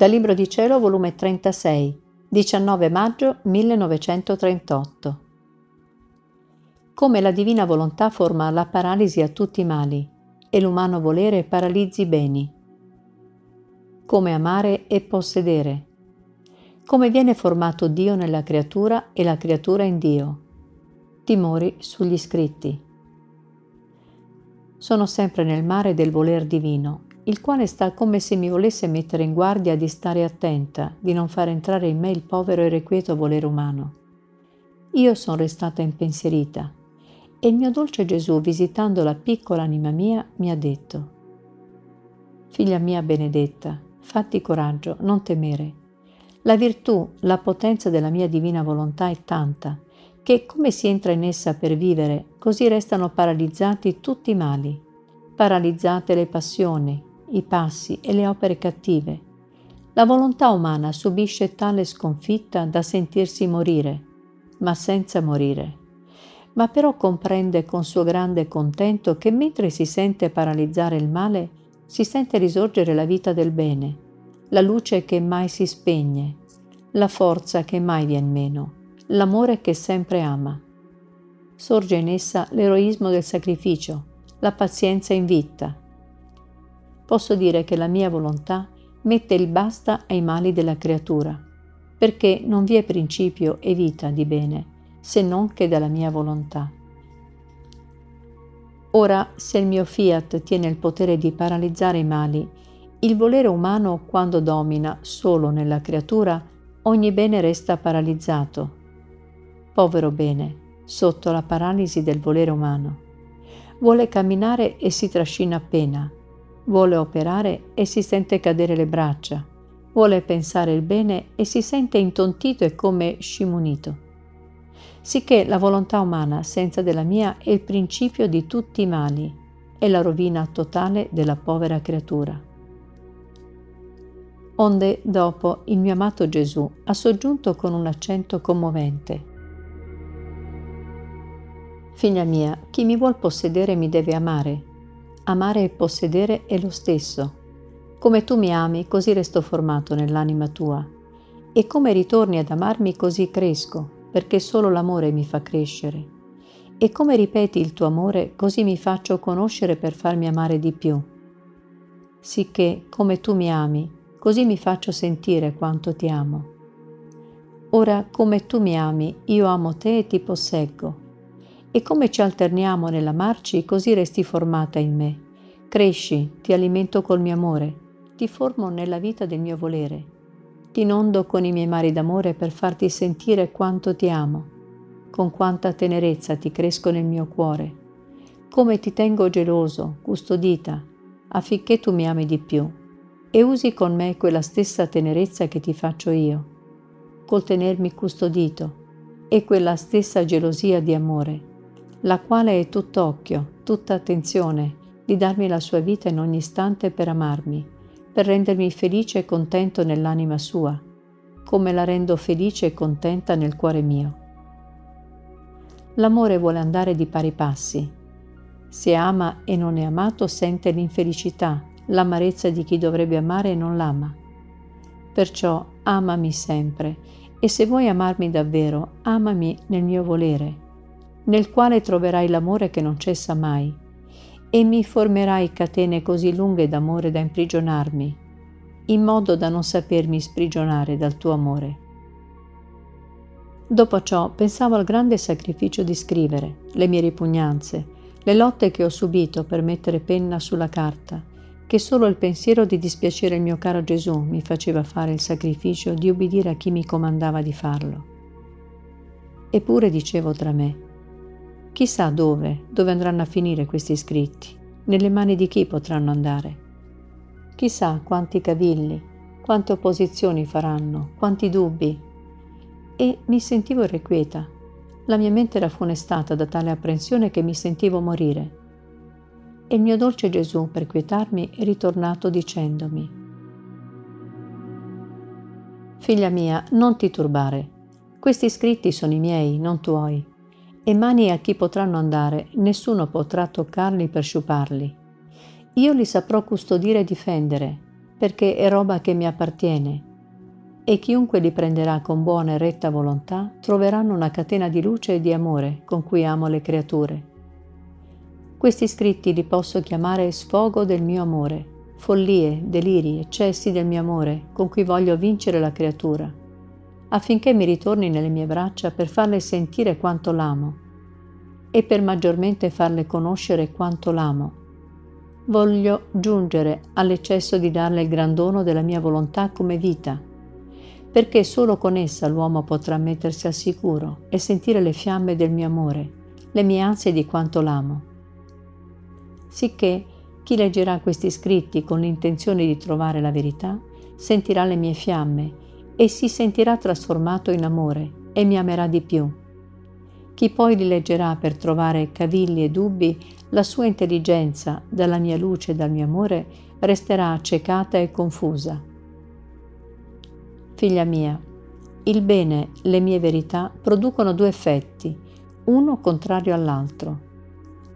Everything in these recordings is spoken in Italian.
Dal Libro di Cielo, volume 36, 19 maggio 1938. Come la divina volontà forma la paralisi a tutti i mali e l'umano volere paralizzi i beni. Come amare e possedere. Come viene formato Dio nella creatura e la creatura in Dio. Timori sugli scritti. Sono sempre nel mare del voler divino il quale sta come se mi volesse mettere in guardia di stare attenta, di non far entrare in me il povero e irrequieto volere umano. Io sono restata impensierita e il mio dolce Gesù, visitando la piccola anima mia, mi ha detto, Figlia mia benedetta, fatti coraggio, non temere. La virtù, la potenza della mia divina volontà è tanta che come si entra in essa per vivere, così restano paralizzati tutti i mali, paralizzate le passioni, i passi e le opere cattive. La volontà umana subisce tale sconfitta da sentirsi morire, ma senza morire. Ma però comprende con suo grande contento che mentre si sente paralizzare il male, si sente risorgere la vita del bene, la luce che mai si spegne, la forza che mai vien meno, l'amore che sempre ama. Sorge in essa l'eroismo del sacrificio, la pazienza invitta, posso dire che la mia volontà mette il basta ai mali della creatura, perché non vi è principio e vita di bene, se non che dalla mia volontà. Ora, se il mio fiat tiene il potere di paralizzare i mali, il volere umano quando domina solo nella creatura, ogni bene resta paralizzato. Povero bene, sotto la paralisi del volere umano. Vuole camminare e si trascina appena, Vuole operare e si sente cadere le braccia. Vuole pensare il bene e si sente intontito e come scimunito. Sicché la volontà umana senza della mia è il principio di tutti i mali, è la rovina totale della povera creatura. Onde dopo il mio amato Gesù ha soggiunto con un accento commovente. Figlia mia, chi mi vuol possedere mi deve amare, amare e possedere è lo stesso. Come tu mi ami, così resto formato nell'anima tua. E come ritorni ad amarmi, così cresco, perché solo l'amore mi fa crescere. E come ripeti il tuo amore, così mi faccio conoscere per farmi amare di più. Sicché, come tu mi ami, così mi faccio sentire quanto ti amo. Ora, come tu mi ami, io amo te e ti posseggo e come ci alterniamo nell'amarci, così resti formata in me. Cresci, ti alimento col mio amore, ti formo nella vita del mio volere. Ti inondo con i miei mari d'amore per farti sentire quanto ti amo, con quanta tenerezza ti cresco nel mio cuore, come ti tengo geloso, custodita, affinché tu mi ami di più. E usi con me quella stessa tenerezza che ti faccio io, col tenermi custodito e quella stessa gelosia di amore la quale è tutt'occhio, tutta attenzione, di darmi la sua vita in ogni istante per amarmi, per rendermi felice e contento nell'anima sua, come la rendo felice e contenta nel cuore mio. L'amore vuole andare di pari passi. Se ama e non è amato sente l'infelicità, l'amarezza di chi dovrebbe amare e non l'ama. Perciò amami sempre e se vuoi amarmi davvero, amami nel mio volere nel quale troverai l'amore che non cessa mai, e mi formerai catene così lunghe d'amore da imprigionarmi, in modo da non sapermi sprigionare dal tuo amore. Dopo ciò pensavo al grande sacrificio di scrivere, le mie ripugnanze, le lotte che ho subito per mettere penna sulla carta, che solo il pensiero di dispiacere il mio caro Gesù mi faceva fare il sacrificio di ubbidire a chi mi comandava di farlo. Eppure dicevo tra me, Chissà dove, dove andranno a finire questi scritti, nelle mani di chi potranno andare. Chissà quanti cavilli, quante opposizioni faranno, quanti dubbi. E mi sentivo irrequieta. La mia mente era funestata da tale apprensione che mi sentivo morire. E il mio dolce Gesù, per quietarmi, è ritornato dicendomi, Figlia mia, non ti turbare. Questi scritti sono i miei, non tuoi e mani a chi potranno andare, nessuno potrà toccarli per sciuparli. Io li saprò custodire e difendere, perché è roba che mi appartiene e chiunque li prenderà con buona e retta volontà troveranno una catena di luce e di amore con cui amo le creature. Questi scritti li posso chiamare sfogo del mio amore, follie, deliri, eccessi del mio amore con cui voglio vincere la creatura, affinché mi ritorni nelle mie braccia per farle sentire quanto l'amo e per maggiormente farle conoscere quanto l'amo. Voglio giungere all'eccesso di darle il gran dono della mia volontà come vita perché solo con essa l'uomo potrà mettersi al sicuro e sentire le fiamme del mio amore, le mie ansie di quanto l'amo. Sicché chi leggerà questi scritti con l'intenzione di trovare la verità, sentirà le mie fiamme e si sentirà trasformato in amore e mi amerà di più. Chi poi li leggerà per trovare cavilli e dubbi, la sua intelligenza, dalla mia luce e dal mio amore, resterà accecata e confusa Figlia mia, il bene, le mie verità producono due effetti, uno contrario all'altro.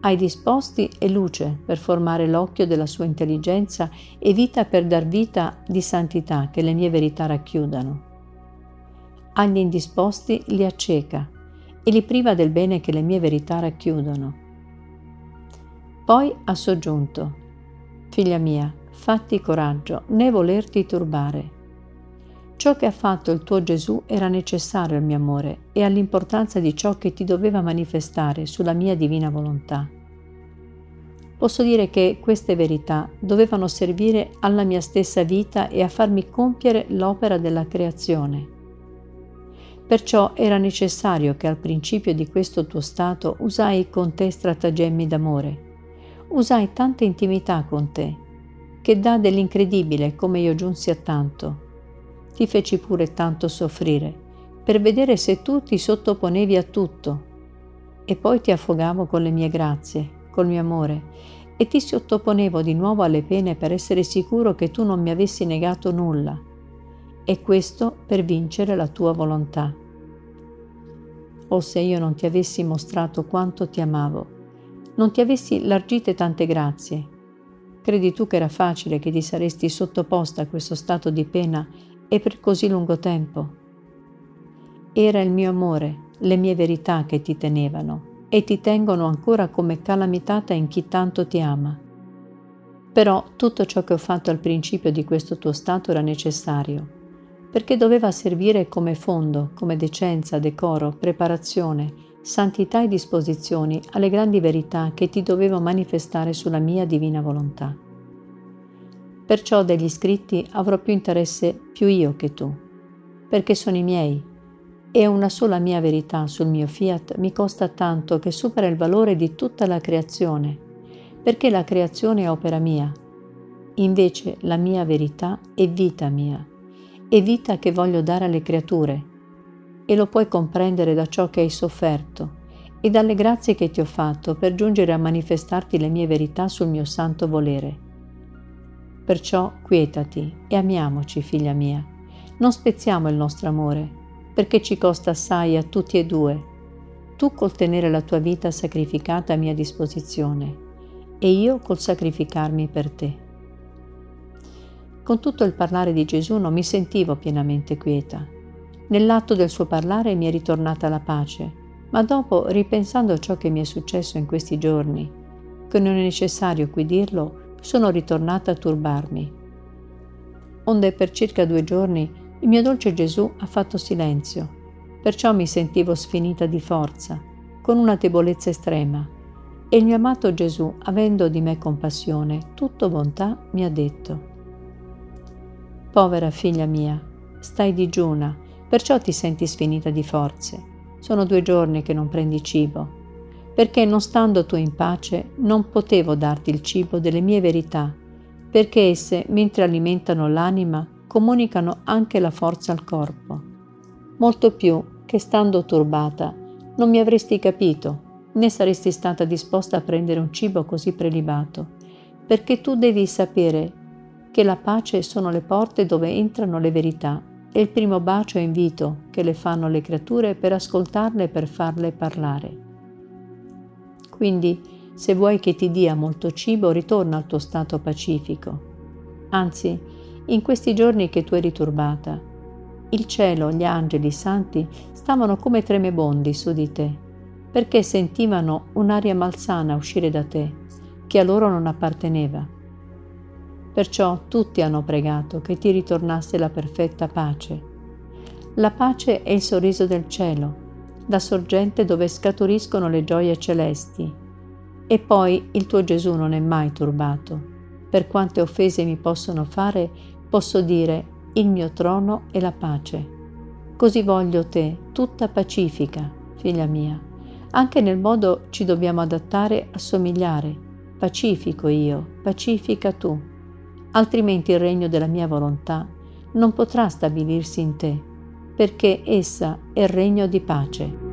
Hai disposti e luce per formare l'occhio della sua intelligenza e vita per dar vita di santità che le mie verità racchiudano. Agli indisposti li acceca e li priva del bene che le mie verità racchiudono. Poi ha soggiunto, Figlia mia, fatti coraggio, né volerti turbare Ciò che ha fatto il tuo Gesù era necessario al mio amore e all'importanza di ciò che ti doveva manifestare sulla mia divina volontà. Posso dire che queste verità dovevano servire alla mia stessa vita e a farmi compiere l'opera della creazione. Perciò era necessario che al principio di questo tuo stato usai con te stratagemmi d'amore. Usai tanta intimità con te, che dà dell'incredibile come io giunsi a tanto ti feci pure tanto soffrire, per vedere se tu ti sottoponevi a tutto. E poi ti affogavo con le mie grazie, col mio amore, e ti sottoponevo di nuovo alle pene per essere sicuro che tu non mi avessi negato nulla, e questo per vincere la tua volontà. O se io non ti avessi mostrato quanto ti amavo, non ti avessi largite tante grazie, credi tu che era facile che ti saresti sottoposta a questo stato di pena e per così lungo tempo. Era il mio amore, le mie verità che ti tenevano e ti tengono ancora come calamitata in chi tanto ti ama. Però tutto ciò che ho fatto al principio di questo tuo stato era necessario, perché doveva servire come fondo, come decenza, decoro, preparazione, santità e disposizioni alle grandi verità che ti dovevo manifestare sulla mia divina volontà. Perciò degli scritti avrò più interesse più io che tu, perché sono i miei, e una sola mia verità sul mio fiat mi costa tanto che supera il valore di tutta la creazione, perché la creazione è opera mia. Invece la mia verità è vita mia, è vita che voglio dare alle creature, e lo puoi comprendere da ciò che hai sofferto e dalle grazie che ti ho fatto per giungere a manifestarti le mie verità sul mio santo volere. Perciò quietati e amiamoci, figlia mia. Non spezziamo il nostro amore, perché ci costa assai a tutti e due. Tu col tenere la tua vita sacrificata a mia disposizione e io col sacrificarmi per te. Con tutto il parlare di Gesù non mi sentivo pienamente quieta. Nell'atto del suo parlare mi è ritornata la pace, ma dopo, ripensando a ciò che mi è successo in questi giorni, che non è necessario qui dirlo, sono ritornata a turbarmi. Onde per circa due giorni il mio dolce Gesù ha fatto silenzio, perciò mi sentivo sfinita di forza, con una debolezza estrema, e il mio amato Gesù, avendo di me compassione, tutto bontà, mi ha detto, Povera figlia mia, stai digiuna, perciò ti senti sfinita di forze. Sono due giorni che non prendi cibo perché non stando tu in pace non potevo darti il cibo delle mie verità, perché esse, mentre alimentano l'anima, comunicano anche la forza al corpo. Molto più che stando turbata non mi avresti capito, né saresti stata disposta a prendere un cibo così prelibato, perché tu devi sapere che la pace sono le porte dove entrano le verità e il primo bacio e invito che le fanno le creature per ascoltarle e per farle parlare. Quindi, se vuoi che ti dia molto cibo, ritorna al tuo stato pacifico. Anzi, in questi giorni che tu eri turbata. Il cielo, gli angeli, i santi stavano come tremebondi su di te, perché sentivano un'aria malsana uscire da te, che a loro non apparteneva. Perciò tutti hanno pregato che ti ritornasse la perfetta pace. La pace è il sorriso del cielo, la sorgente dove scaturiscono le gioie celesti. E poi il tuo Gesù non è mai turbato. Per quante offese mi possono fare, posso dire il mio trono è la pace. Così voglio te, tutta pacifica, figlia mia. Anche nel modo ci dobbiamo adattare a somigliare. Pacifico io, pacifica tu. Altrimenti il regno della mia volontà non potrà stabilirsi in te perché essa è regno di pace.